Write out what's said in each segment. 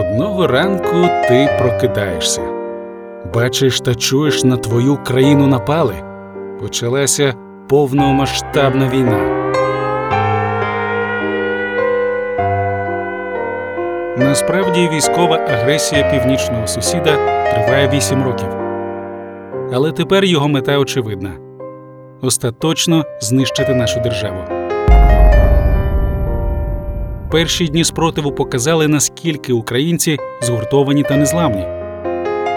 Одного ранку ти прокидаєшся. Бачиш та чуєш на твою країну напали. Почалася повномасштабна війна. Насправді військова агресія північного сусіда триває 8 років. Але тепер його мета очевидна остаточно знищити нашу державу. Перші дні спротиву показали, наскільки українці згуртовані та незламні,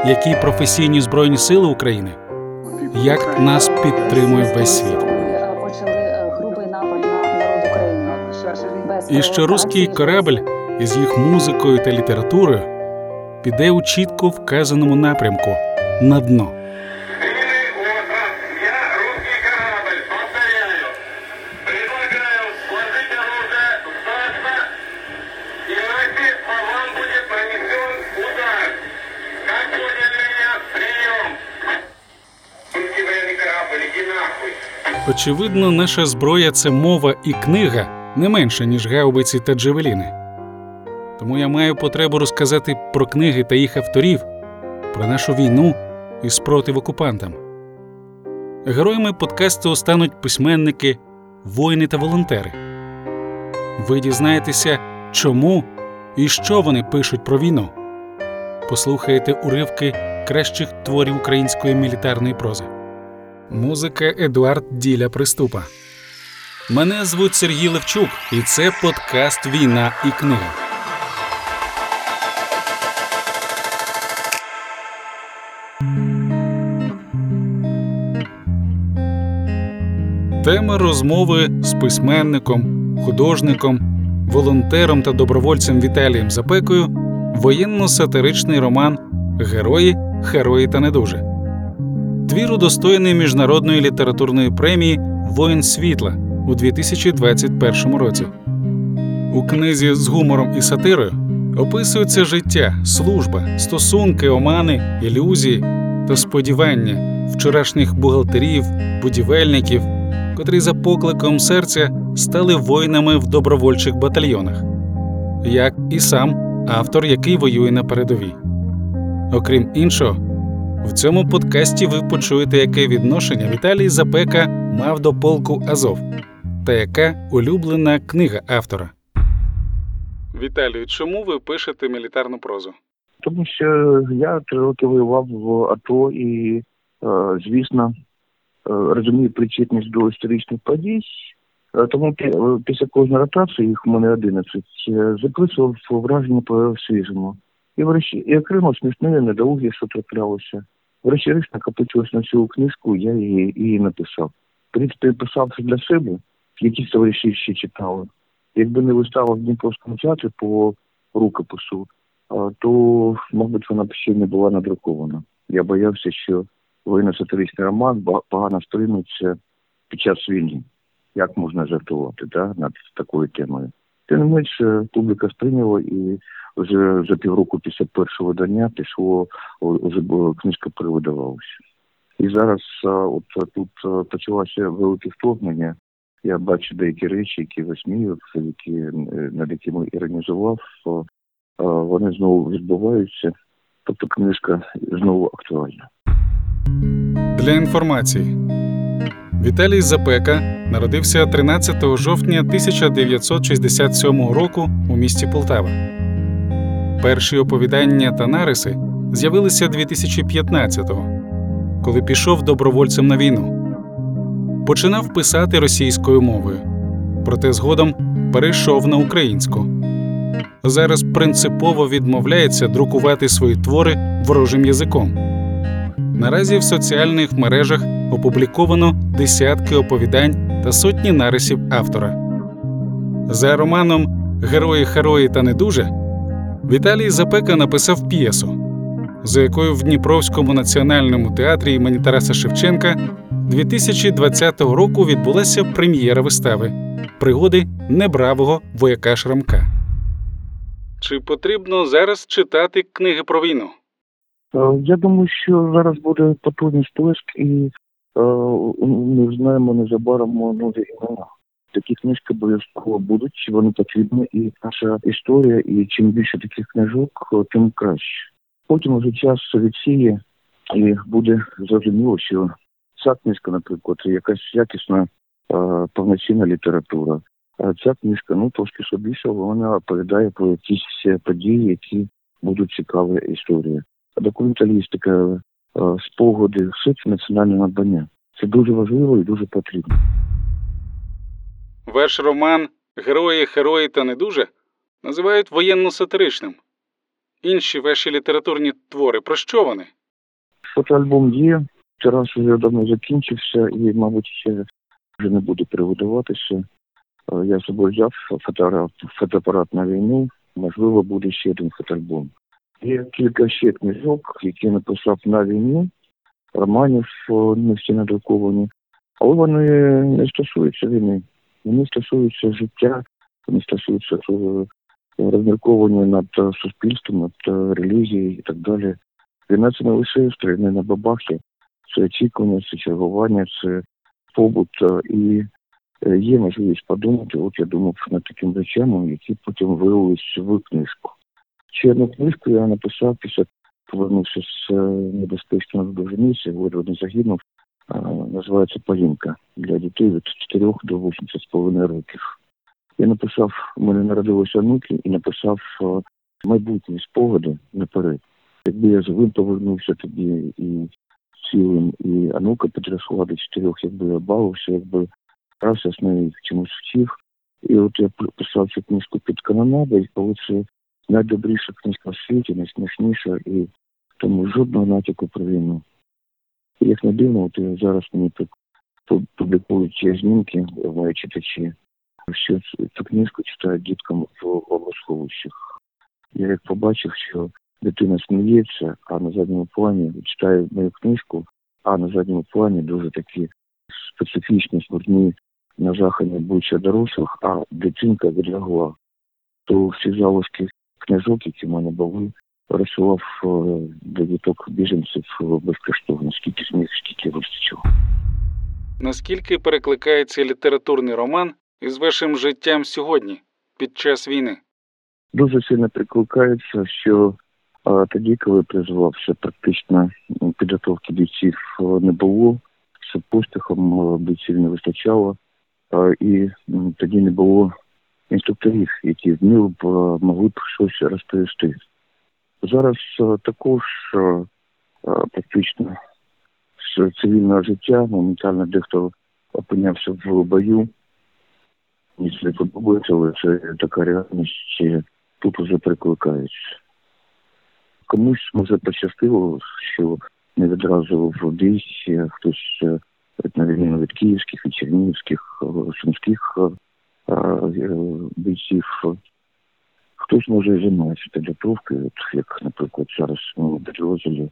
які професійні збройні сили України, як нас підтримує весь світ. І що руський корабль із їх музикою та літературою піде у чітко вказаному напрямку на дно. Очевидно, наша зброя це мова і книга не менше, ніж гаубиці та джевеліни. Тому я маю потребу розказати про книги та їх авторів, про нашу війну і спротив окупантам. Героями подкасту стануть письменники, воїни та волонтери. Ви дізнаєтеся, чому і що вони пишуть про війну. Послухаєте уривки кращих творів української мілітарної прози. Музика Едуард Діля Приступа. Мене звуть Сергій Левчук, і це подкаст Війна і книга. Тема розмови з письменником, художником, волонтером та добровольцем Віталієм Запекою воєнно-сатиричний роман Герої, Герої та недуже. Твір удостоєний міжнародної літературної премії Воїн світла у 2021 році. У книзі з гумором і сатирою описується життя, служба, стосунки, омани, ілюзії та сподівання вчорашніх бухгалтерів, будівельників, котрі за покликом серця стали воїнами в добровольчих батальйонах, як і сам автор, який воює на передовій. Окрім іншого, в цьому подкасті ви почуєте, яке відношення Віталій Запека мав до полку Азов та яка улюблена книга автора. Віталію, чому ви пишете мілітарну прозу? Тому що я три роки воював в АТО і, е, звісно, е, розумію причетність до історичних подій. Е, Тому після кожної ротації, їх у мене 11, е, записував враження по свіжому. І врешті, і окремо смішне недолугі, що траплялося. Врешті-решт накопичилось на цю книжку, я її, її написав. В принципі, писав це для себе, якісь товариші ще читали. Якби не вистава в Дніпровському театрі по рукопису, то, мабуть, вона б ще не була надрукована. Я боявся, що воєнно-сатиричний роман погано сприйметься під час війни. Як можна жартувати да, над такою темою? Тим не менше, публіка сприйняла і вже за півроку після першого видання пішло, вже книжка перевидавалася. І зараз от тут почалося велике вторгнення. Я бачу деякі речі, які висміював, які е, над якими іронізував, вони знову відбуваються. Тобто книжка знову актуальна. Для інформації Віталій Запека народився 13 жовтня 1967 року у місті Полтава. Перші оповідання та нариси з'явилися 2015-го, коли пішов добровольцем на війну. Починав писати російською мовою, проте згодом перейшов на українську. Зараз принципово відмовляється друкувати свої твори ворожим язиком. Наразі в соціальних мережах опубліковано десятки оповідань та сотні нарисів автора. За романом Герої, Герої та недуже Віталій Запека написав п'єсу, за якою в Дніпровському національному театрі імені Тараса Шевченка 2020 року відбулася прем'єра вистави Пригоди небравого вояка Шрамка. Чи потрібно зараз читати книги про війну? Е, Я думаю, що зараз буде потужний сплеск і ми знаємо незабаром нові імена. Такі книжки обов'язково будуть, вони потрібні, і наша історія, і чим більше таких книжок, тим краще. Потім уже час відсіє, і буде зрозуміло, що ця книжка, наприклад, якась якісна е, повноцінна література. А ця книжка, ну трошки собіше, вона оповідає про якісь е, події, які будуть цікаві історії. Документалістика, е, спогади, все це національне надбання. Це дуже важливо і дуже потрібно. Ваш роман Герої, герої та не дуже називають воєнно-сатиричним. Інші ваші літературні твори про що вони? Фотоальбом є, тираж вже давно закінчився і, мабуть, ще вже не буде перевидаватися. Е, Я з собою взяв фотоапарат, фотоапарат на війну, можливо, буде ще один фотоальбом. Є кілька ще книжок, які написав на війну, романів е, не всі надруковані, але вони не стосуються війни. Вони стосуються життя, вони стосуються е, розмірковування над е, суспільством, над е, релігією і так далі. Війна це не лише стрільни на бабахи, це очікування, це чергування, це побут. І є можливість подумати, от я думав над такими речами, які потім виявилися в книжку. Ще одну книжку я написав після повернувся з е, небезпечного місця, не загинув. Називається Полінка для дітей від 4 до 80,5 років. Я написав, у мене народилися онуки, і написав е, майбутні спогади наперед. Якби я живим повернувся тоді і цілим, і онука підросла до чотирьох, якби я бавився, якби грався з нею чомусь вчив. І от я писав цю книжку під канонадою, але це найдобріша книжка в світі, найсмішніша, і тому жодного натяку про війну. Як не дивно, от зараз мені публікують ці знімки, мої читачі, що цю книжку читають діткам в бомбосховищах. Я як побачив, що дитина сміється, а на задньому плані читає мою книжку, а на задньому плані дуже такі специфічні смурні нажахання буча дорослих, а дитинка відлягла. То всі залишки книжок, які в мене були, пересилав е, для діток біженців е, безкоштовно, скільки зміг, скільки вистачило. Наскільки перекликається літературний роман із вашим життям сьогодні, під час війни? дуже сильно прикликається, що а, тоді, коли призвався, практично підготовки бійців е, не було, з поспіхом е, бійців не вистачало, а, і тоді не було інструкторів, які вміли б могли б щось розповісти. Зараз е, також е, е, практично з цивільного життя моментально дехто опинявся в бою. Мені це подобається, але це така реальність. тут уже прикликаються. Комусь може пощастило, що не відразу в бій, хтось на відміну від київських, від чернігівських, сумських бійців. е, Хтось може займається підготовкою, от як, наприклад, зараз в моєму підрозділі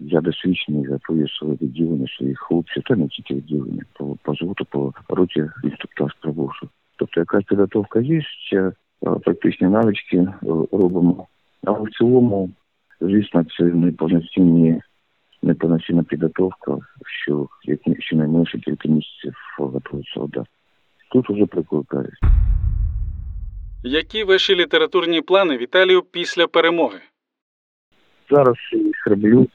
я досвідчений, готую своє відділення своїх хлопців, та не тільки відділення, по, по звуту, по роті інструктаж провожу. Тобто якась підготовка є, ще практичні навички е, робимо. А в цілому, звісно, це не повноцінні, не повноцінна підготовка, що як щонайменше кілька місяців готують солдат. Тут уже прикликають. Які ваші літературні плани, Віталію, після перемоги? Зараз їх роблю,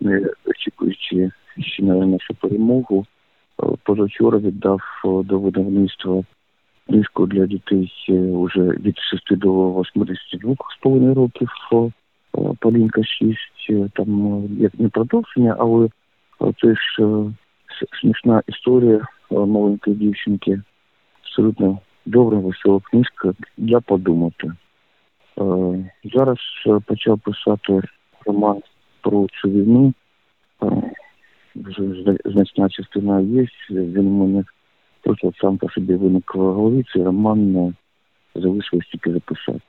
не очікуючи ще на нашу перемогу. Е, Позавчора віддав е, до видавництва книжку для дітей е, уже від 6 до 82,5 років. Полінка 6, е, там як не продовження, але це ж смішна історія маленької дівчинки. Абсолютно добра, весела книжка для подумати. Е, Зараз е, почав писати роман про цю війну. Е, Вже значна частина є. Він у мене просто сам по собі виник в голові. Цей роман залишилось тільки записати.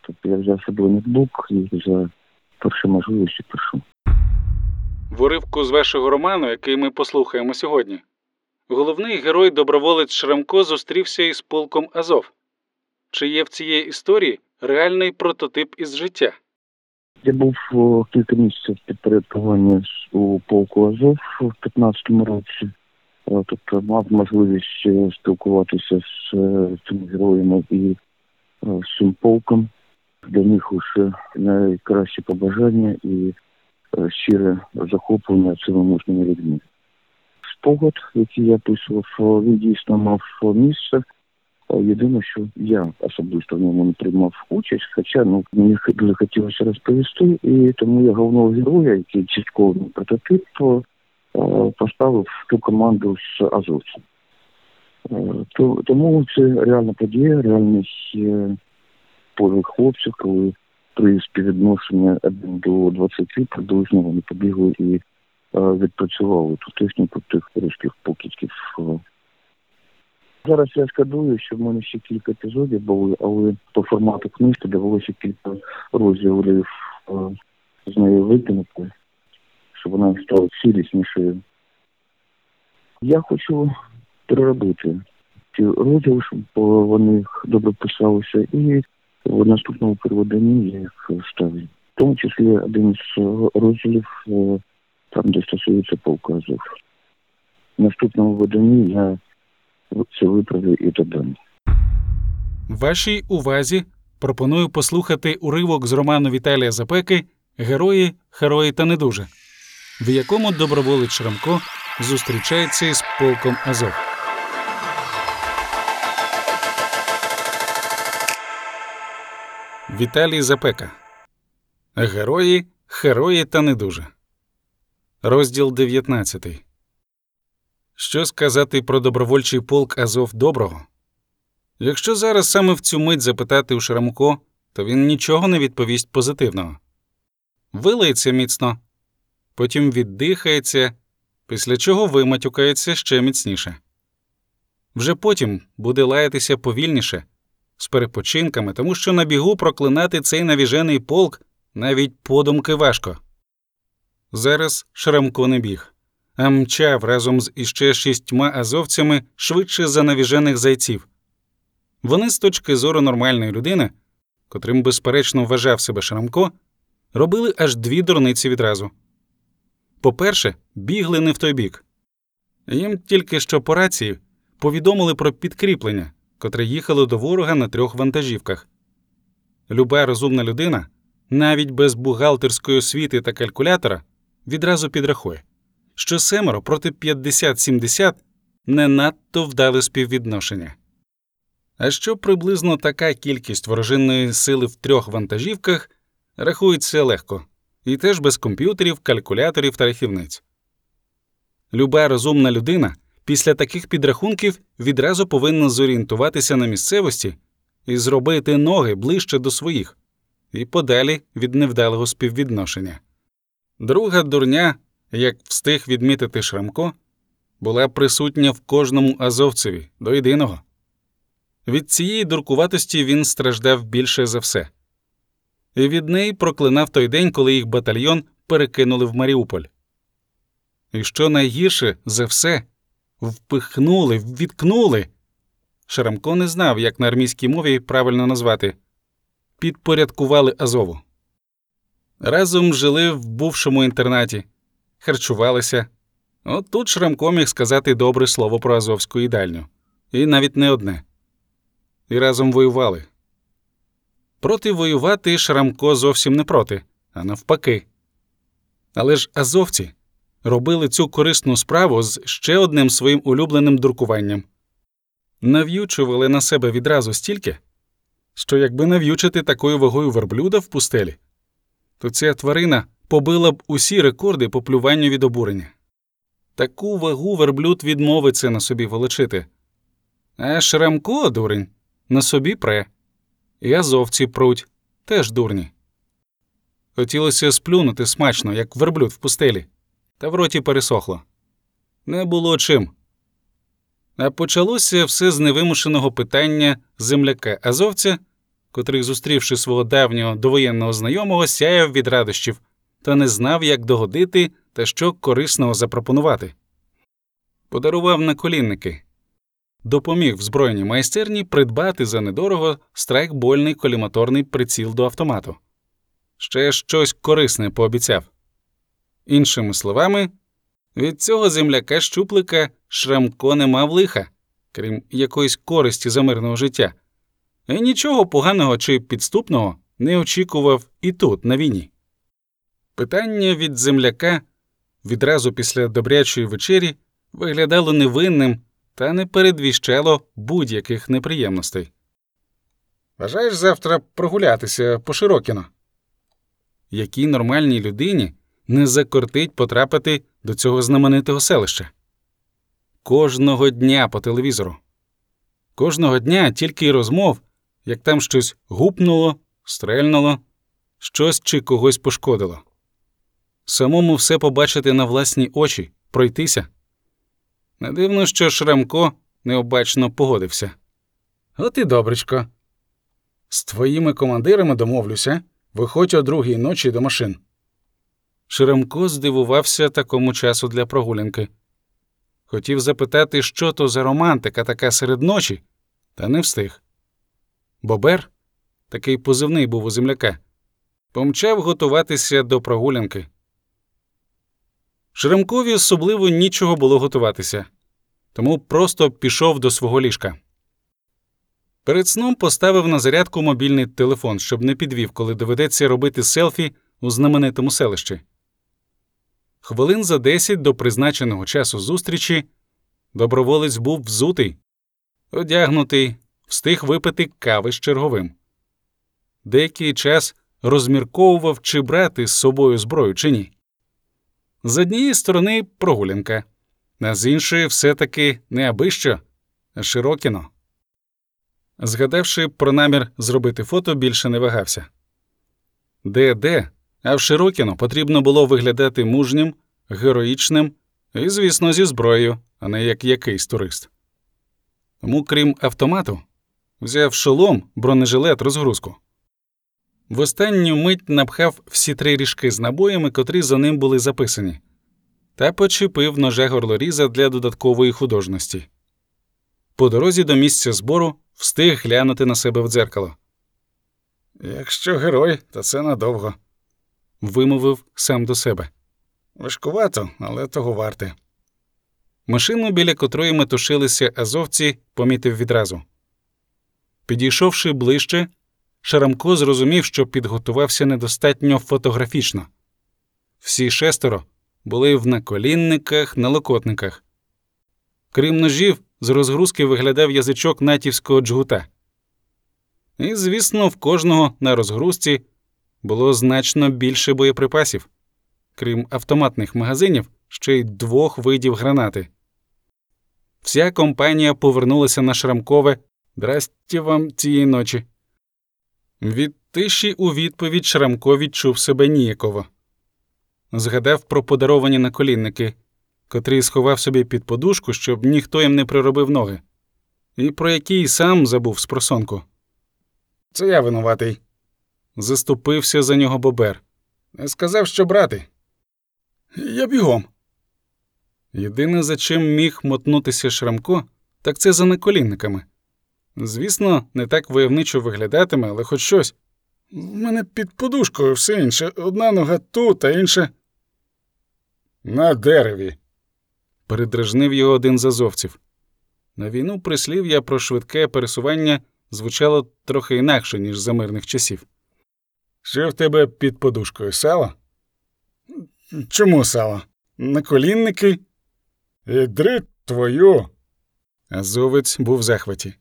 Тобто я взяв собою ноутбук і за перші можливості пишу. В уривку з вашого роману, який ми послухаємо сьогодні, головний герой доброволець Шрамко зустрівся із полком Азов. Чи є в цієї історії реальний прототип із життя? Я був кілька місяців підпорядкування у полку Азов в 15-му році. Тобто мав можливість е, спілкуватися з е, цими героями і е, з цим полком. Для них уже найкращі побажання і щире захоплення цими мужніми людьми. Спогад, який я описував, е, він дійсно мав місце. Єдине, що я особисто в ньому не приймав участь, хоча ну мені дуже хотілося розповісти, і тому я головного героя, який частково мій прототип, е, поставив ту команду з азовців. То, тому це реальна подія, реальний е, подвиг хлопців, коли при співвідношенні 1 до 20 приблизно вони побігли і відпрацювали ту техніку тих руських покидьків. е. Зараз я шкодую, що в мене ще кілька епізодів були, але по формату книжки довелося кілька розділів е, з нею викинути, щоб вона стала ціліснішою. Я хочу переробити ці розділи, щоб е, вони добре писалися, і в наступному переводанні я їх ставлю. В тому числі один з е, розділів, е, там, де стосується полку Азов. Наступному виданні я це виправлю і додам. Вашій увазі пропоную послухати уривок з роману Віталія Запеки Герої, Герої та недуже, в якому доброволець Шрамко зустрічається із полком Азов. Віталій Запека. Герої, Герої та недуже. Розділ 19. Що сказати про добровольчий полк Азов доброго? Якщо зараз саме в цю мить запитати у Шрамко, то він нічого не відповість позитивного. Вилається міцно, потім віддихається, після чого виматюкається ще міцніше. Вже потім буде лаятися повільніше, з перепочинками, тому що на бігу проклинати цей навіжений полк навіть подумки важко. Зараз Шрамко не біг, а мчав разом з іще шістьма азовцями швидше за навіжених зайців. Вони з точки зору нормальної людини, котрим безперечно вважав себе Шрамко, робили аж дві дурниці відразу. По-перше, бігли не в той бік. Їм тільки що по рації повідомили про підкріплення, котре їхало до ворога на трьох вантажівках. Люба розумна людина, навіть без бухгалтерської освіти та калькулятора, відразу підрахує, що семеро проти 50-70 не надто вдале співвідношення. А що приблизно така кількість ворожинної сили в трьох вантажівках рахується легко, і теж без комп'ютерів, калькуляторів та рахівниць. Люба розумна людина після таких підрахунків відразу повинна зорієнтуватися на місцевості і зробити ноги ближче до своїх і подалі від невдалого співвідношення. Друга дурня, як встиг відмітити Шрамко, була присутня в кожному азовцеві до єдиного. Від цієї дуркуватості він страждав більше за все. І від неї проклинав той день, коли їх батальйон перекинули в Маріуполь. І що найгірше за все впихнули, ввіткнули. Шарамко не знав, як на армійській мові правильно назвати підпорядкували Азову. Разом жили в бувшому інтернаті, харчувалися. От тут Шрамко міг сказати добре слово про азовську їдальню, і навіть не одне і разом воювали. Проти воювати Шрамко зовсім не проти, а навпаки. Але ж азовці робили цю корисну справу з ще одним своїм улюбленим дуркуванням нав'ючували на себе відразу стільки, що якби нав'ючити такою вагою верблюда в пустелі, то ця тварина побила б усі рекорди по плюванню від обурення. Таку вагу верблюд відмовиться на собі волочити. А Шрамко, дурень, на собі пре. І азовці пруть, теж дурні. Хотілося сплюнути смачно, як верблюд в пустелі, та в роті пересохло. Не було чим. А почалося все з невимушеного питання земляка азовця, котрий, зустрівши свого давнього довоєнного знайомого, сяяв від радощів та не знав, як догодити та що корисного запропонувати. Подарував наколінники, допоміг в збройній майстерні придбати за недорого страйкбольний коліматорний приціл до автомату. Ще щось корисне пообіцяв. Іншими словами, Від цього земляка щуплика Шрамко не мав лиха, крім якоїсь користі за мирного життя, і нічого поганого чи підступного не очікував і тут, на війні. Питання від земляка відразу після добрячої вечері виглядало невинним та не передвіщало будь-яких неприємностей. Бажаєш завтра прогулятися по Широкіно? Якій нормальній людині не закортить потрапити до цього знаменитого селища? Кожного дня по телевізору. Кожного дня тільки й розмов, як там щось гупнуло, стрельнуло, щось чи когось пошкодило. Самому все побачити на власні очі, пройтися. Не дивно, що Шрамко необачно погодився. От і добречко. З твоїми командирами домовлюся, виходь о другій ночі до машин. Шеремко здивувався такому часу для прогулянки. Хотів запитати, що то за романтика така серед ночі, та не встиг. Бобер, такий позивний був у земляка, помчав готуватися до прогулянки. Шеремкові особливо нічого було готуватися, тому просто пішов до свого ліжка. Перед сном поставив на зарядку мобільний телефон, щоб не підвів, коли доведеться робити селфі у знаменитому селищі. Хвилин за десять до призначеного часу зустрічі доброволець був взутий, одягнутий, встиг випити кави з черговим. Деякий час розмірковував, чи брати з собою зброю, чи ні. З однієї сторони прогулянка, а з іншої все таки не абищо, а Широкіно. Згадавши про намір зробити фото, більше не вагався. Де де, а в Широкіно потрібно було виглядати мужнім, героїчним і, звісно, зі зброєю, а не як якийсь турист. Тому, крім автомату, взяв шолом, бронежилет, розгрузку. В останню мить напхав всі три ріжки з набоями, котрі за ним були записані, та почепив ножа горлоріза для додаткової художності. По дорозі до місця збору встиг глянути на себе в дзеркало. Якщо герой, то це надовго, вимовив сам до себе. Важкувато, але того варте. Машину, біля котрої метушилися азовці, помітив відразу. Підійшовши ближче, Шарамко зрозумів, що підготувався недостатньо фотографічно. Всі шестеро були в наколінниках, на локотниках. Крім ножів, з розгрузки виглядав язичок натівського джгута. І, звісно, в кожного на розгрузці було значно більше боєприпасів, крім автоматних магазинів, ще й двох видів гранати. Вся компанія повернулася на Шрамкове Здрасті вам цієї ночі. Від тиші у відповідь Шрамко відчув себе ніяково. Згадав про подаровані наколінники, котрі сховав собі під подушку, щоб ніхто їм не приробив ноги, і про які й сам забув з просонку. Це я винуватий. Заступився за нього бобер. Сказав, що брати. Я бігом. Єдине, за чим міг мотнутися Шрамко, так це за наколінниками. Звісно, не так войовничо виглядатиме, але хоч щось. В мене під подушкою все інше. Одна нога тут, а інша. На дереві. передражнив його один з азовців. На війну прислів'я про швидке пересування звучало трохи інакше, ніж за мирних часів. Що в тебе під подушкою сало? Чому сало? Наколінники? Ідри твою. Азовець був в захваті.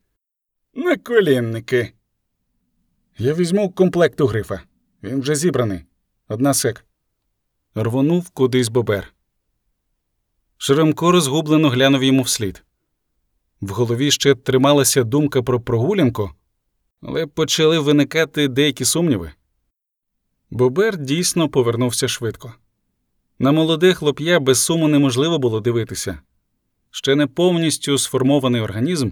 Наколінники. Я візьму комплект у грифа. Він вже зібраний. Одна сек. Рвонув кудись бобер. Шеремко розгублено глянув йому вслід. В голові ще трималася думка про прогулянку, але почали виникати деякі сумніви. Бобер дійсно повернувся швидко. На молоде хлоп'я без суму неможливо було дивитися. Ще не повністю сформований організм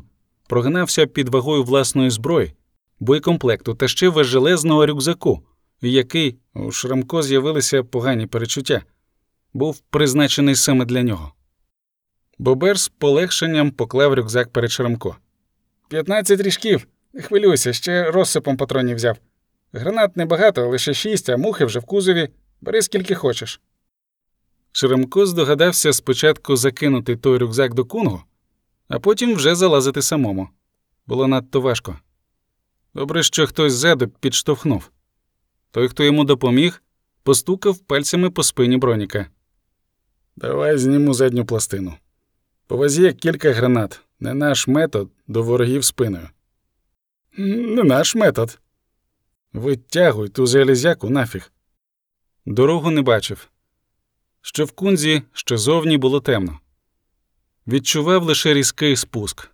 прогнався під вагою власної зброї, боєкомплекту та ще важелезного рюкзаку, який у Шрамко з'явилися погані перечуття, був призначений саме для нього. Бобер з полегшенням поклав рюкзак перед Шрамко. П'ятнадцять ріжків. Не хвилюйся, ще розсипом патронів взяв. Гранат небагато, лише шість, а мухи вже в кузові. Бери скільки хочеш. Шеремко здогадався спочатку закинути той рюкзак до кунгу, а потім вже залазити самому. Було надто важко. Добре, що хтось ззаду підштовхнув. Той, хто йому допоміг, постукав пальцями по спині броніка. Давай зніму задню пластину. По кілька гранат. Не наш метод до ворогів спиною. Не наш метод. Витягуй ту залізяку нафіг. Дорогу не бачив. Що в кунзі, що зовні було темно. Відчував лише різкий спуск,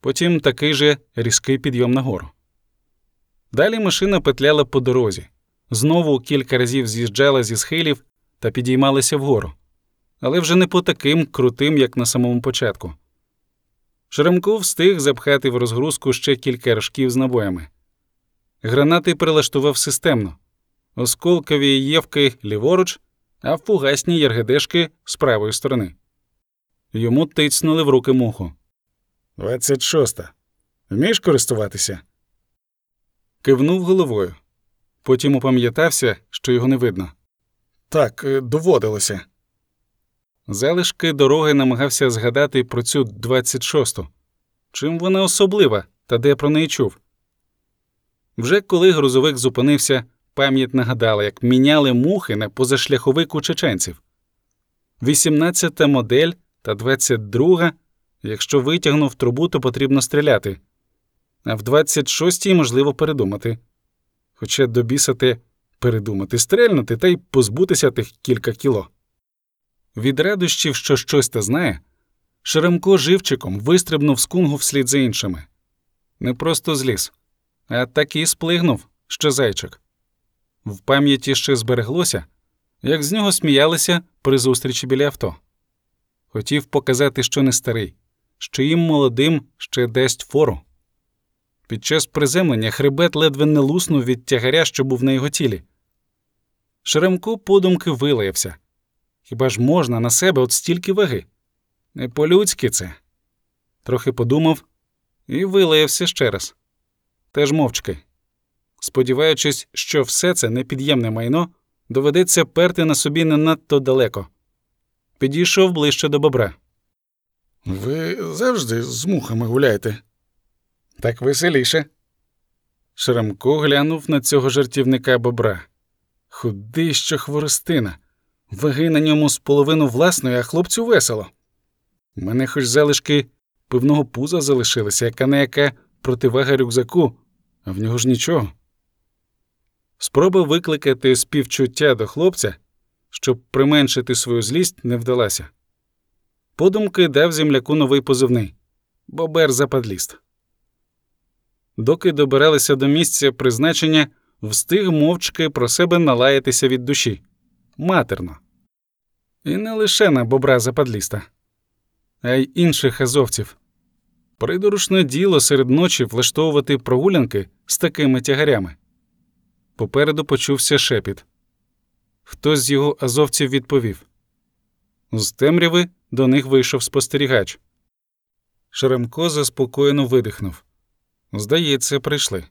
потім такий же різкий підйом нагору. Далі машина петляла по дорозі, знову кілька разів з'їжджала зі схилів та підіймалася вгору, але вже не по таким крутим, як на самому початку. Шеремко встиг запхати в розгрузку ще кілька рожків з набоями. Гранати прилаштував системно, осколкові євки ліворуч, а фугасні єргедешки з правої сторони. Йому тицнули в руки муху. Двадцять шоста. Вмієш користуватися? Кивнув головою. Потім упам'ятався, що його не видно. Так, е, доводилося. Залишки дороги намагався згадати про цю 26-ту. Чим вона особлива та де про неї чув? Вже коли грузовик зупинився, пам'ять нагадала, як міняли мухи на позашляховик у чеченців. 18-та модель та 22-га, якщо витягнув трубу, то потрібно стріляти. А в 26-й можливо передумати. Хоча до біса передумати, стрельнути та й позбутися тих кілька кіло. Від радощів, що щось та знає, Шеремко живчиком вистрибнув з кунгу вслід за іншими. Не просто зліз, а так і сплигнув, що зайчик. В пам'яті ще збереглося, як з нього сміялися при зустрічі біля авто. Хотів показати, що не старий, що їм молодим ще дасть фору. Під час приземлення хребет ледве не луснув від тягаря, що був на його тілі. Шеремко подумки вилаявся. Хіба ж можна на себе от стільки ваги? Не по-людськи це. Трохи подумав і вилаявся ще раз. Теж мовчки. Сподіваючись, що все це непід'ємне майно доведеться перти на собі не надто далеко. Підійшов ближче до бобра. Ви завжди з мухами гуляєте. Так веселіше. Шрамко глянув на цього жартівника бобра. Худий, що хворостина. Ваги на ньому з половину власної, а хлопцю весело. У мене хоч залишки пивного пуза залишилися, яка не яка противага рюкзаку, а в нього ж нічого. Спроба викликати співчуття до хлопця, щоб применшити свою злість, не вдалася. Подумки дав земляку новий позивний Бобер Западліст. Доки добиралися до місця призначення, встиг мовчки про себе налаятися від душі матерно. І не лише на бобра западліста, а й інших азовців. Придорушне діло серед ночі влаштовувати прогулянки з такими тягарями. Попереду почувся шепіт. Хтось з його азовців відповів. З темряви до них вийшов спостерігач. Шеремко заспокоєно видихнув. Здається, прийшли.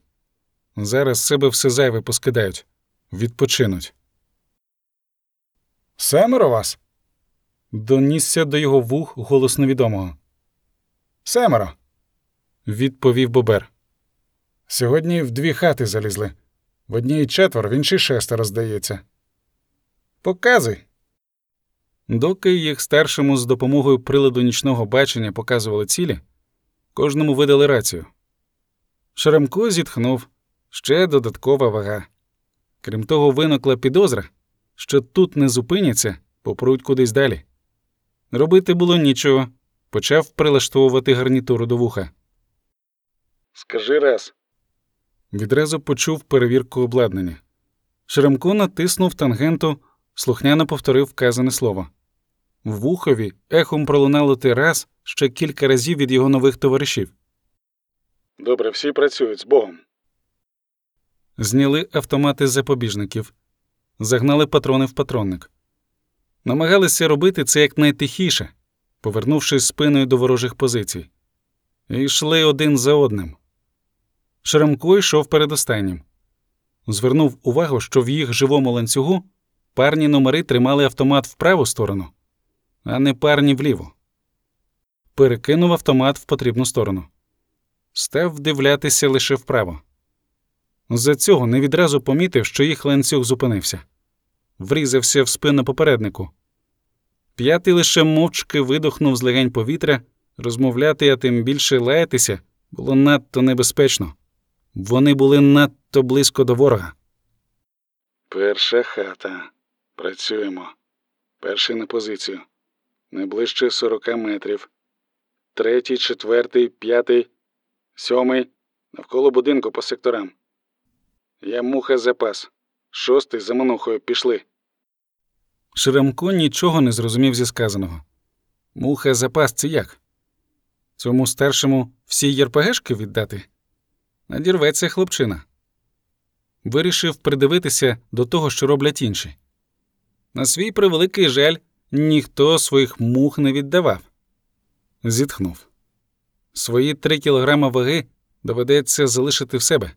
Зараз себе все зайве поскидають, відпочинуть. Семеро вас? донісся до його вух голос невідомого. Семеро. відповів Бобер. Сьогодні в дві хати залізли. В одній четверо, в іншій шестеро, здається. Показуй. Доки їх старшому з допомогою приладу нічного бачення показували цілі, кожному видали рацію. Шеремко зітхнув ще додаткова вага. Крім того, виникла підозра, що тут не зупиняться, попруть кудись далі. Робити було нічого, почав прилаштовувати гарнітуру до вуха. Скажи раз. Відразу почув перевірку обладнання. Шеремко натиснув тангенту, слухняно повторив вказане слово. В вухові ехом пролунало раз ще кілька разів від його нових товаришів. Добре, всі працюють з Богом. Зняли автомати з запобіжників, загнали патрони в патронник. Намагалися робити це якнайтихіше, повернувшись спиною до ворожих позицій, і йшли один за одним. Шеремко йшов передостаннім. Звернув увагу, що в їх живому ланцюгу парні номери тримали автомат в праву сторону, а не парні вліву. Перекинув автомат в потрібну сторону. Став вдивлятися лише вправо. З-за цього не відразу помітив, що їх ланцюг зупинився. Врізався в спину попереднику. П'ятий лише мовчки видохнув з легень повітря, розмовляти, а тим більше лаятися було надто небезпечно. Вони були надто близько до ворога. Перша хата. Працюємо. Перший на позицію. Не ближче 40 метрів. Третій, четвертий, п'ятий, сьомий. Навколо будинку по секторам. Я муха запас. Шостий за манухою пішли. Шеремко нічого не зрозумів зі сказаного. Муха запас це як? Цьому старшому всі єрпегешки віддати? Надірветься хлопчина. Вирішив придивитися до того, що роблять інші. На свій превеликий жаль, ніхто своїх мух не віддавав. Зітхнув. Свої три кілограма ваги доведеться залишити в себе.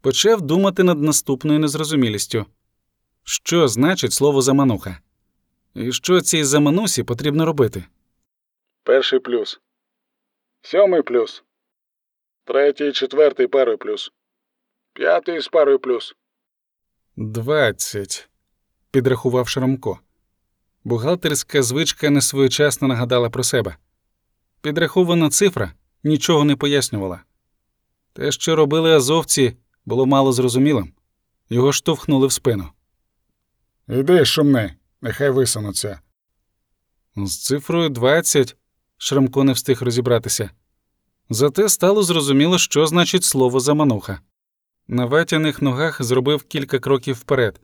Почав думати над наступною незрозумілістю. Що значить слово замануха? І що цій заманусі потрібно робити? Перший плюс. Сьомий плюс. Третій, четвертий парою плюс. П'ятий з парою плюс. Двадцять. Підрахував Шрамко. Бухгалтерська звичка несвоєчасно нагадала про себе. Підрахована цифра нічого не пояснювала. Те, що робили азовці, було мало зрозумілим. Його штовхнули в спину. Іди, шумни, нехай висунуться. З цифрою 20 Шрамко не встиг розібратися. Зате стало зрозуміло, що значить слово замануха. На ватяних ногах зробив кілька кроків вперед,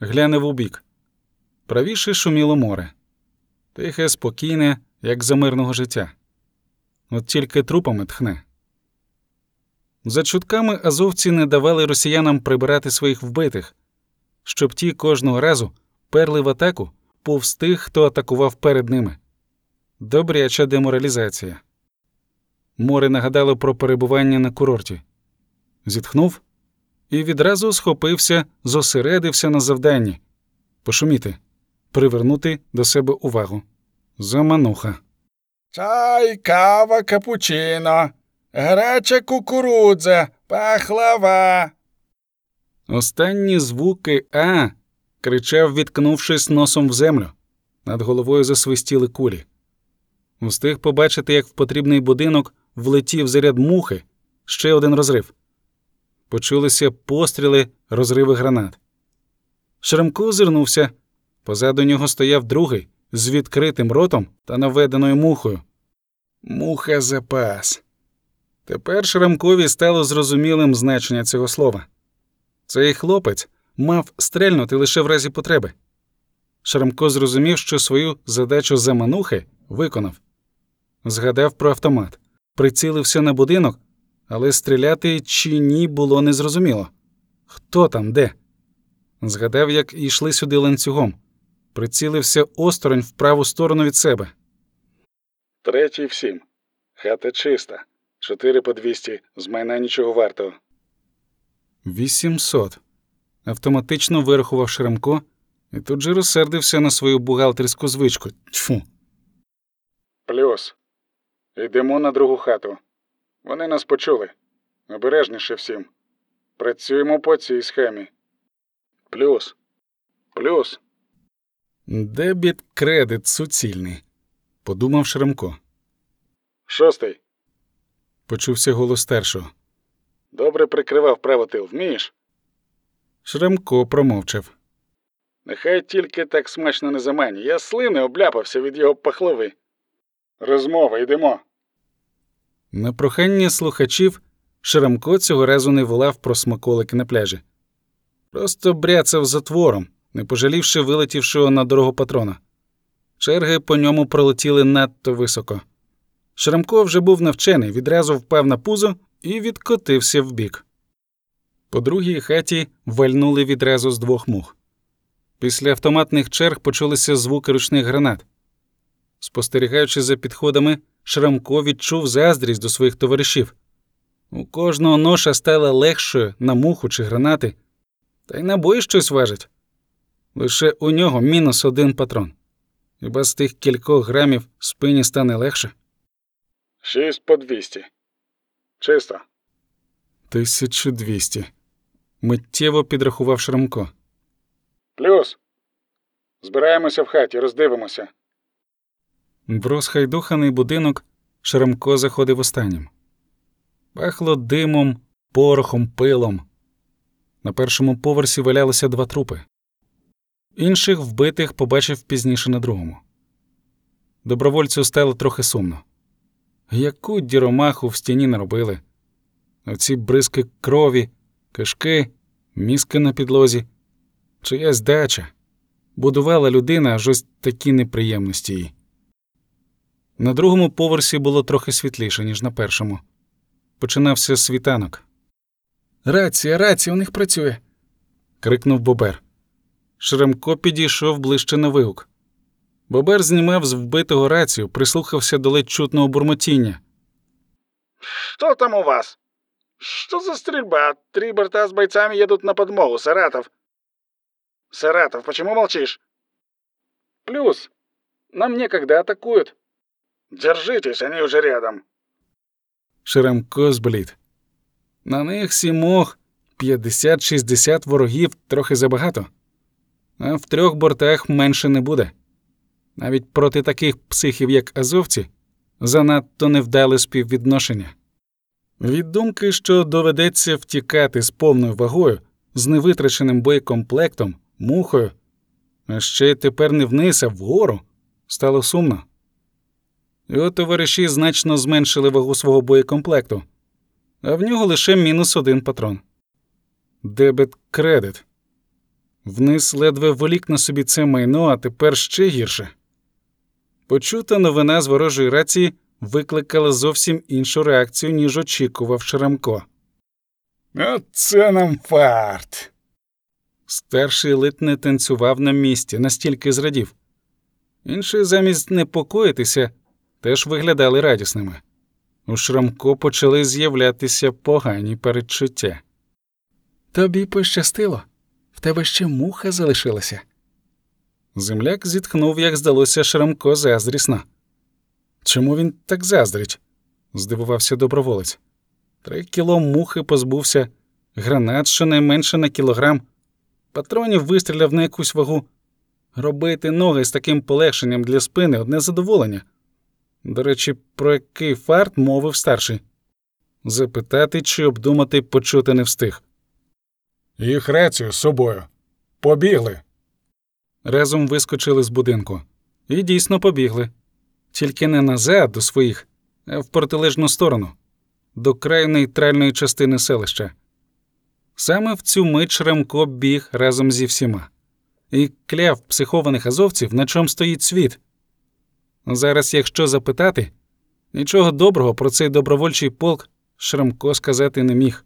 глянув у бік. Правіше шуміло море. Тихе, спокійне, як за мирного життя. От тільки трупами тхне. За чутками азовці не давали росіянам прибирати своїх вбитих, щоб ті кожного разу перли в атаку повз тих, хто атакував перед ними. Добряча деморалізація. Море нагадало про перебування на курорті. Зітхнув і відразу схопився, зосередився на завданні пошуміти, привернути до себе увагу. Замануха. Чай, кава, капучино, гаряча кукурудза, пахлава. Останні звуки А кричав, відкнувшись носом в землю. Над головою засвистіли кулі. Встиг побачити, як в потрібний будинок влетів заряд мухи, ще один розрив. Почулися постріли, розриви гранат. Шрамко озирнувся. Позаду нього стояв другий з відкритим ротом та наведеною мухою. Муха запас. Тепер Шрамкові стало зрозумілим значення цього слова. Цей хлопець мав стрельнути лише в разі потреби. Шрамко зрозумів, що свою задачу заманухи виконав. Згадав про автомат, прицілився на будинок, але стріляти чи ні було незрозуміло. Хто там де? Згадав, як йшли сюди ланцюгом, прицілився осторонь в праву сторону від себе. Третій всім. Хата чиста. Чотири по двісті, з майна нічого вартого. Вісімсот. Автоматично вирахував Шрамко і тут же розсердився на свою бухгалтерську звичку. Тьфу. Плюс. Йдемо на другу хату. Вони нас почули. Обережніше всім. Працюємо по цій схемі. Плюс. Плюс. Дебіт кредит суцільний, подумав Шрамко. Шостий. Почувся голос старшого. Добре прикривав правотил, вмієш? Шрамко промовчав. Нехай тільки так смачно не замані. Я слини обляпався від його пахлови. Розмова, йдемо. На прохання слухачів Шрамко цього разу не волав про смаколики на пляжі. Просто бряцав затвором, не пожалівши вилетівшого на дорогу патрона. Черги по ньому пролетіли надто високо. Шрамко вже був навчений, відразу впав на пузо і відкотився вбік. По другій хаті вальнули відразу з двох мух. Після автоматних черг почулися звуки ручних гранат. Спостерігаючи за підходами, Шрамко відчув заздрість до своїх товаришів. У кожного ноша стала легшою на муху чи гранати, та й набої щось важить. Лише у нього мінус один патрон. Хіба з тих кількох грамів спині стане легше? Шість по двісті. Чисто. 1200. Миттєво підрахував Шрамко. Плюс. Збираємося в хаті, роздивимося. В розхайдуханий будинок Шрамко заходив останнім. Пахло димом, порохом, пилом. На першому поверсі валялося два трупи. Інших вбитих побачив пізніше на другому. Добровольцю стало трохи сумно. Яку діромаху в стіні наробили? Оці бризки крові, кишки, мізки на підлозі, чиясь дача. Будувала людина аж ось такі неприємності їй. На другому поверсі було трохи світліше, ніж на першому. Починався світанок. Рація, рація, у них працює. крикнув Бобер. Шремко підійшов ближче на вигук. Бобер знімав з вбитого рацію, прислухався до ледь чутного бурмотіння. Что там у вас? Что за стрельба? Три борта с бойцами едут на подмогу, Саратов. Саратов, почему молчишь? Плюс. Нам некогда атакуют. Держитесь, они уже рядом. Шеремко зблід. На них сімох 50-60 ворогів трохи забагато, а в трьох бортах менше не буде. Навіть проти таких психів, як азовці, занадто невдале співвідношення. Від думки, що доведеться втікати з повною вагою, з невитраченим боєкомплектом, мухою, а ще й тепер не вниз, а вгору, стало сумно. Його товариші значно зменшили вагу свого боєкомплекту, а в нього лише мінус один патрон. Дебет кредит. Вниз ледве волік на собі це майно, а тепер ще гірше. Почута новина з ворожої рації викликала зовсім іншу реакцію, ніж очікував Шрамко. Оце нам фарт. Старший ледь не танцював на місці, настільки зрадів. Інші замість непокоїтися теж виглядали радісними. У Шрамко почали з'являтися погані передчуття. Тобі пощастило, в тебе ще муха залишилася. Земляк зітхнув, як здалося Шрамко заздрісно. Чому він так заздрить? здивувався доброволець. Три кіло мухи позбувся, гранат щонайменше на кілограм, патронів вистріляв на якусь вагу. Робити ноги з таким полегшенням для спини одне задоволення. До речі, про який фарт мовив старший? Запитати чи обдумати почути не встиг. Їх рацію з собою. Побігли. Разом вискочили з будинку. І дійсно побігли. Тільки не назад до своїх, а в протилежну сторону, до краю нейтральної частини селища. Саме в цю мить Шрамко біг разом зі всіма і кляв психованих азовців, на чому стоїть світ. Зараз, якщо запитати, нічого доброго про цей добровольчий полк Шрамко сказати не міг.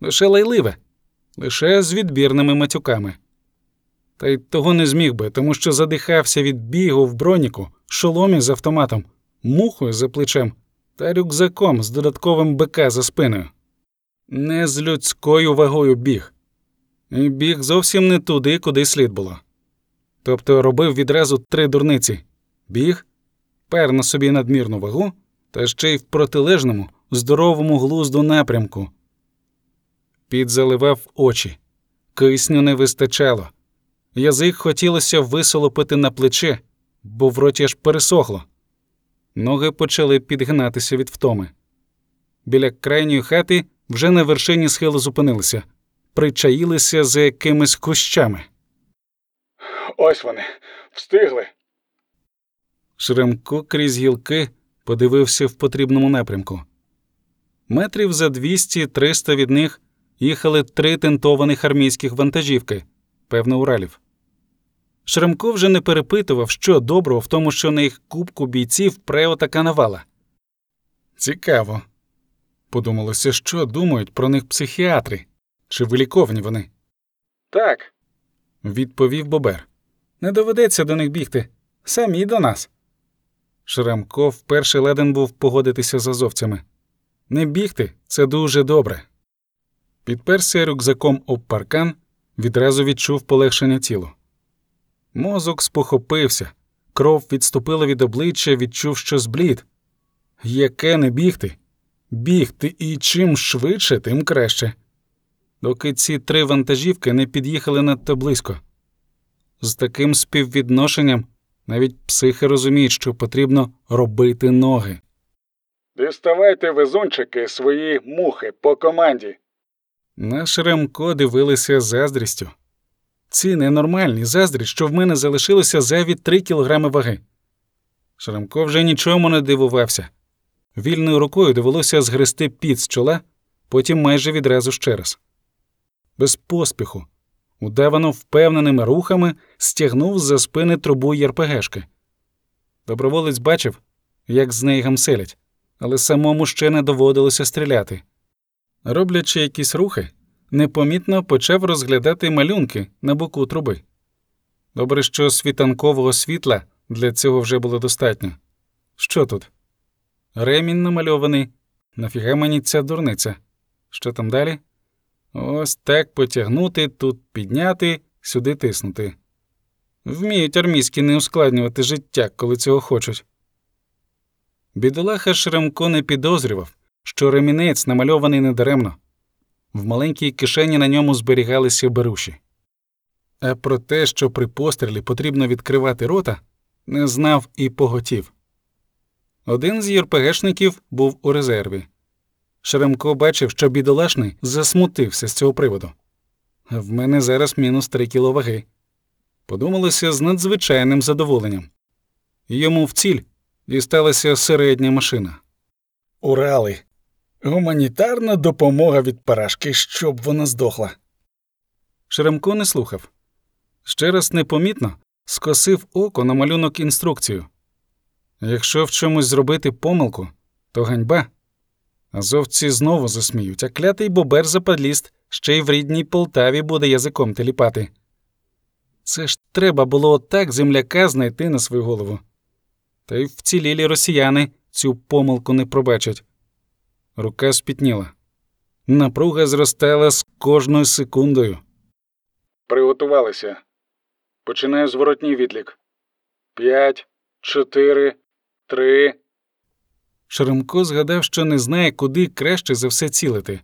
Лише лайливе, лише з відбірними матюками. Та й того не зміг би, тому що задихався від бігу в броніку, шоломі з автоматом, мухою за плечем та рюкзаком з додатковим БК за спиною. Не з людською вагою біг. І біг зовсім не туди, куди слід було. Тобто робив відразу три дурниці біг, пер на собі надмірну вагу, та ще й в протилежному, здоровому глузду напрямку. Під заливав очі, кисню не вистачало. Язик хотілося висолопити на плече, бо в роті аж пересохло. Ноги почали підгинатися від втоми. Біля крайньої хати вже на вершині схилу зупинилися, причаїлися за якимись кущами. Ось вони. Встигли. Шремко крізь гілки подивився в потрібному напрямку. Метрів за 200-300 від них їхали три тентованих армійських вантажівки, певно, Уралів. Шремко вже не перепитував, що доброго в тому, що на їх кубку бійців прео така навала. Цікаво. Подумалося, що думають про них психіатри, чи виліковані вони. Так. Відповів Бобер. Не доведеться до них бігти. Самі до нас. Шрамко вперше леден був погодитися з азовцями. Не бігти це дуже добре. Підперся рюкзаком об паркан, відразу відчув полегшення тілу. Мозок спохопився, кров відступила від обличчя, відчув, що зблід. Яке не бігти? Бігти і чим швидше, тим краще. Доки ці три вантажівки не під'їхали надто близько. З таким співвідношенням навіть психи розуміють, що потрібно робити ноги. Діставайте везунчики свої мухи по команді. На Шремко дивилися заздрістю. Ці ненормальні заздрість, що в мене залишилося зайві три кілограми ваги. Шремко вже нічому не дивувався. Вільною рукою довелося згрести під з чола, потім майже відразу ще раз. Без поспіху, удавано впевненими рухами стягнув за спини трубу ЄРПГшки. Доброволець бачив, як з неї гамселять, але самому ще не доводилося стріляти. Роблячи якісь рухи, непомітно почав розглядати малюнки на боку труби. Добре, що світанкового світла для цього вже було достатньо. Що тут? Ремінь намальований. Нафіга мені ця дурниця? Що там далі? Ось так потягнути, тут підняти, сюди тиснути. Вміють армійські не ускладнювати життя, коли цього хочуть. Бідолаха Шремко не підозрював, що ремінець намальований недаремно. В маленькій кишені на ньому зберігалися беруші. А про те, що при пострілі потрібно відкривати рота, не знав і поготів. Один з ЄРПГшників був у резерві. Шеремко бачив, що бідолашний засмутився з цього приводу. В мене зараз мінус три кіло ваги. Подумалося з надзвичайним задоволенням. Йому в ціль дісталася середня машина. Урали. Гуманітарна допомога від парашки, щоб вона здохла. Шеремко не слухав. Ще раз непомітно скосив око на малюнок інструкцію. Якщо в чомусь зробити помилку, то ганьба. Азовці знову засміють, а клятий бобер западліст ще й в рідній Полтаві буде язиком теліпати. Це ж треба було отак земляка знайти на свою голову. Та й вцілілі росіяни цю помилку не пробачать. Рука спітніла. Напруга зростала з кожною секундою. Приготувалися. Починаю зворотній відлік. П'ять, чотири, три. Шеремко згадав, що не знає, куди краще за все цілити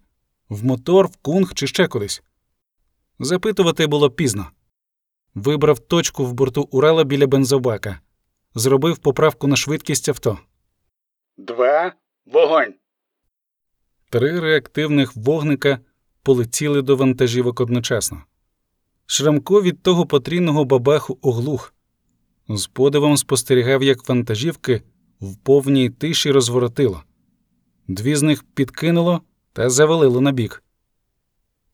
в мотор, в кунг чи ще кудись. Запитувати було пізно. Вибрав точку в борту Урала біля бензобака, зробив поправку на швидкість авто. Два. Вогонь. Три реактивних вогника полетіли до вантажівок одночасно. Шрамко від того потрійного бабаху оглух. З подивом спостерігав, як вантажівки в повній тиші розворотило. Дві з них підкинуло та завалило на бік.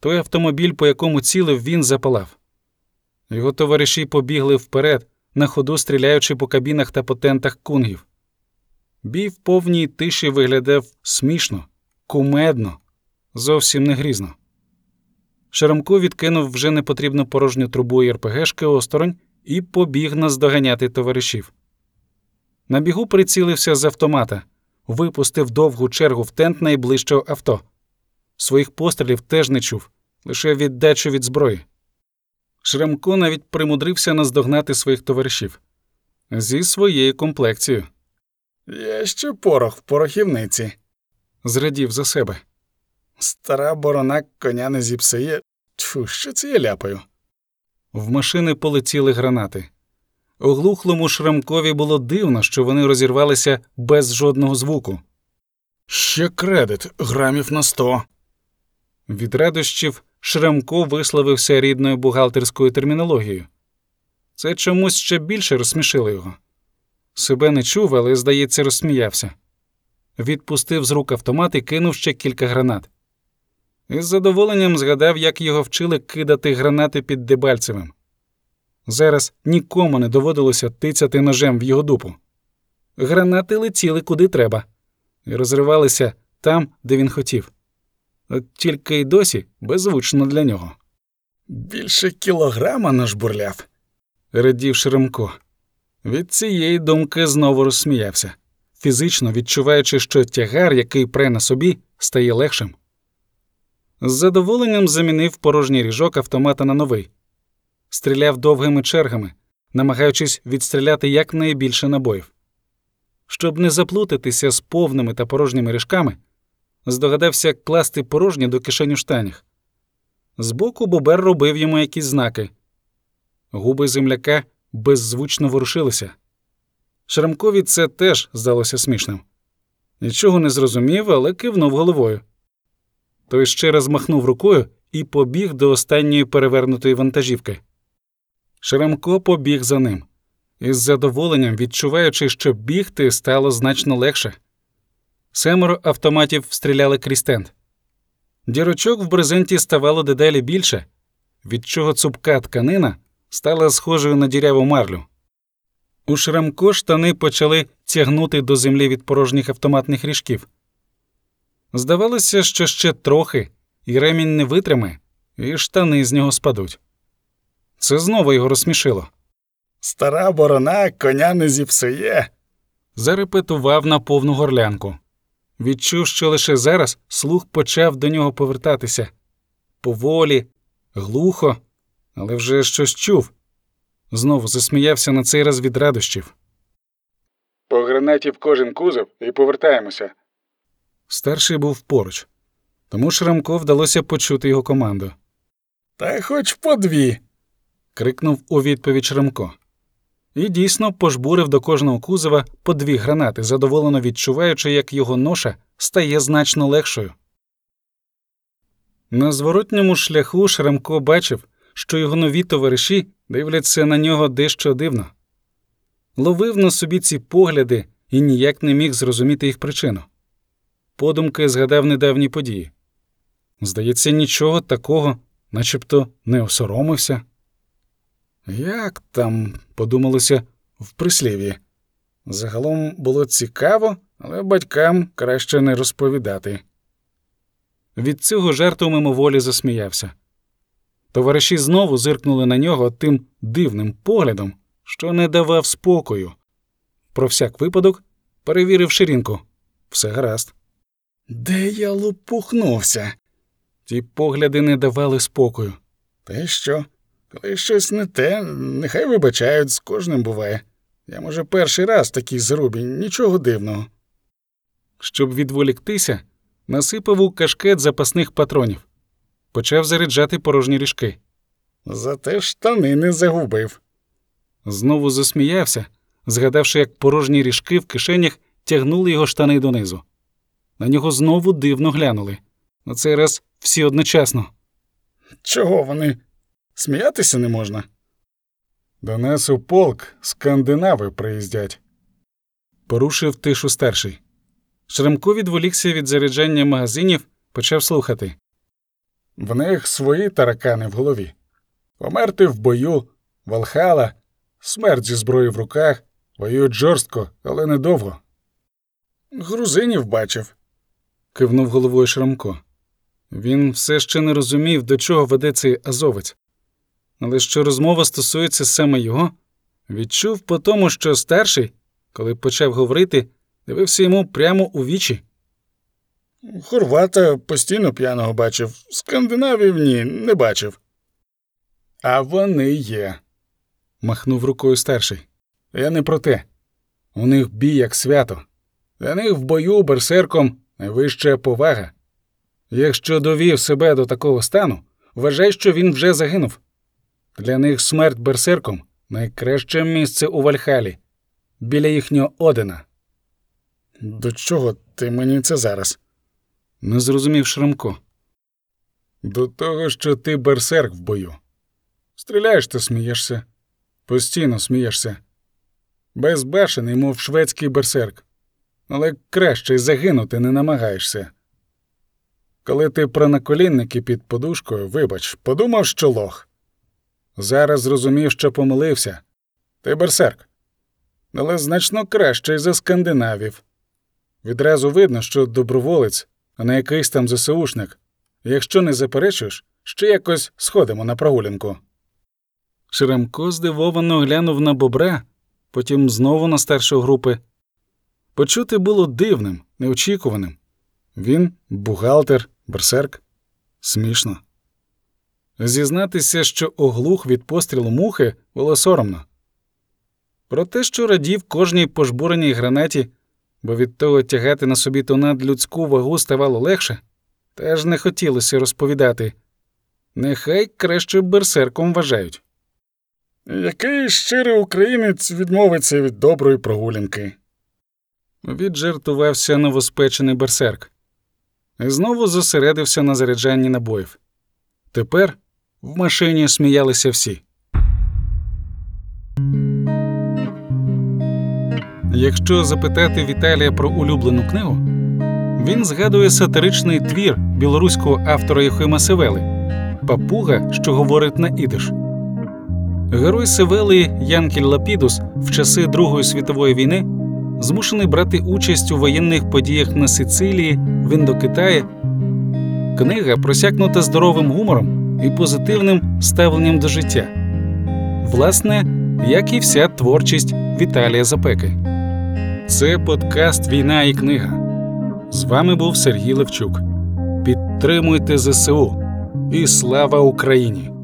Той автомобіль, по якому цілив, він запалав. Його товариші побігли вперед, на ходу стріляючи по кабінах та по тентах кунгів. Бій в повній тиші виглядав смішно, кумедно, зовсім не грізно. Шеремко відкинув вже непотрібну порожню трубу РПГшки осторонь і побіг наздоганяти товаришів. На бігу прицілився з автомата, випустив довгу чергу в тент найближчого авто. Своїх пострілів теж не чув, лише віддачу від зброї. Шремко навіть примудрився наздогнати своїх товаришів зі своєю комплекцією. Є ще порох в порохівниці, зрадів за себе. Стара борона коня не зіпсує. Тьфу, що це я ляпаю. В машини полетіли гранати. Оглухлому Шрамкові було дивно, що вони розірвалися без жодного звуку. Ще кредит, грамів на сто. Від радощів Шрамко висловився рідною бухгалтерською термінологією. Це чомусь ще більше розсмішило його. Себе не чув, але, здається, розсміявся. Відпустив з рук автомат і кинув ще кілька гранат. Із задоволенням згадав, як його вчили кидати гранати під Дебальцевим. Зараз нікому не доводилося тицяти ножем в його дупу. Гранати летіли куди треба, і розривалися там, де він хотів. От тільки й досі беззвучно для нього. Більше кілограма нажбурляв, радів Шеремко. Від цієї думки знову розсміявся, фізично відчуваючи, що тягар, який пре на собі, стає легшим. З задоволенням замінив порожній ріжок автомата на новий, стріляв довгими чергами, намагаючись відстріляти якнайбільше набоїв. Щоб не заплутатися з повними та порожніми ріжками, здогадався класти порожні до кишень у штанях. Збоку Бобер робив йому якісь знаки. Губи земляка беззвучно ворушилися. Шрамкові це теж здалося смішним. Нічого не зрозумів, але кивнув головою. Той ще раз махнув рукою і побіг до останньої перевернутої вантажівки. Шрамко побіг за ним, із задоволенням відчуваючи, що бігти стало значно легше. Семеро автоматів стріляли крізь тент. Дірочок в брезенті ставало дедалі більше, від чого цупка тканина стала схожою на діряву марлю. У Шрамко штани почали тягнути до землі від порожніх автоматних ріжків. Здавалося, що ще трохи, і ремінь не витримає, і штани з нього спадуть. Це знову його розсмішило. Стара борона коня не зіпсує. Зарепетував на повну горлянку. Відчув, що лише зараз слух почав до нього повертатися поволі, глухо, але вже щось чув. Знову засміявся на цей раз від радощів. По гранаті в кожен кузов і повертаємося. Старший був поруч, тому Шрамко вдалося почути його команду. Та хоч по дві. Крикнув у відповідь Шрамко. І дійсно пожбурив до кожного кузова по дві гранати, задоволено відчуваючи, як його ноша стає значно легшою. На зворотньому шляху Шрамко бачив, що його нові товариші дивляться на нього дещо дивно. Ловив на собі ці погляди і ніяк не міг зрозуміти їх причину. Подумки згадав недавні події. Здається, нічого такого, начебто не осоромився. Як там, подумалося, в прислів'ї. Загалом було цікаво, але батькам краще не розповідати. Від цього жарту мимоволі засміявся. Товариші знову зиркнули на нього тим дивним поглядом, що не давав спокою. Про всяк випадок перевірив ширинку. Все гаразд. Де я лопухнувся? Ті погляди не давали спокою. Й що? Коли щось не те, нехай вибачають, з кожним буває. Я, може, перший раз такий зрубі, нічого дивного. Щоб відволіктися, насипав у кашкет запасних патронів. Почав заряджати порожні ріжки. Зате штани не загубив. Знову засміявся, згадавши, як порожні ріжки в кишенях тягнули його штани донизу. На нього знову дивно глянули. На цей раз всі одночасно. Чого вони? Сміятися не можна. До нас у полк скандинави приїздять. Порушив тишу старший. Шрамко відволікся від заряджання магазинів, почав слухати. В них свої таракани в голові. Померти в бою, Валхала, смерть зі зброєю в руках, воюють жорстко, але недовго. Грузинів бачив. кивнув головою Шрамко. Він все ще не розумів, до чого веде цей азовець. Але що розмова стосується саме його, відчув по тому, що старший, коли почав говорити, дивився йому прямо у вічі. Хорвата постійно п'яного бачив, скандинавів ні, не бачив. А вони є. махнув рукою старший. Я не про те. У них бій як свято. Для них в бою берсерком найвища повага. Якщо довів себе до такого стану, вважай, що він вже загинув. Для них смерть берсерком найкраще місце у Вальхалі, біля їхнього Одена. До чого ти мені це зараз? Не зрозумів Шрамко. До того, що ти берсерк в бою. Стріляєш та смієшся. Постійно смієшся. Безбашений, мов шведський берсерк. Але краще загинути не намагаєшся. Коли ти про наколінники під подушкою, вибач, подумав, що лох. Зараз зрозумів, що помилився. Ти берсерк. Але значно кращий за скандинавів. Відразу видно, що доброволець, а не якийсь там ЗСУшник. Якщо не заперечуєш, ще якось сходимо на прогулянку. Шрамко здивовано глянув на бобра, потім знову на старшу групи. Почути було дивним, неочікуваним. Він бухгалтер, берсерк. Смішно. Зізнатися, що оглух від пострілу мухи було соромно. Про те, що радів кожній пожбуреній гранаті, бо від того тягати на собі ту надлюдську вагу ставало легше, теж не хотілося розповідати. Нехай краще берсерком вважають. Який щирий українець відмовиться від доброї прогулянки? Віджартувався новоспечений берсерк і знову зосередився на заряджанні набоїв. Тепер в машині сміялися всі. Якщо запитати Віталія про улюблену книгу, він згадує сатиричний твір білоруського автора Єхима Севели Папуга, що говорить на ідиш. Герой Севели Янкіль Лапідус в часи Другої світової війни змушений брати участь у воєнних подіях на Сицилії, в Індокитаї. Книга просякнута здоровим гумором і позитивним ставленням до життя. Власне, як і вся творчість Віталія Запеки. Це подкаст Війна і книга. З вами був Сергій Левчук. Підтримуйте ЗСУ і слава Україні!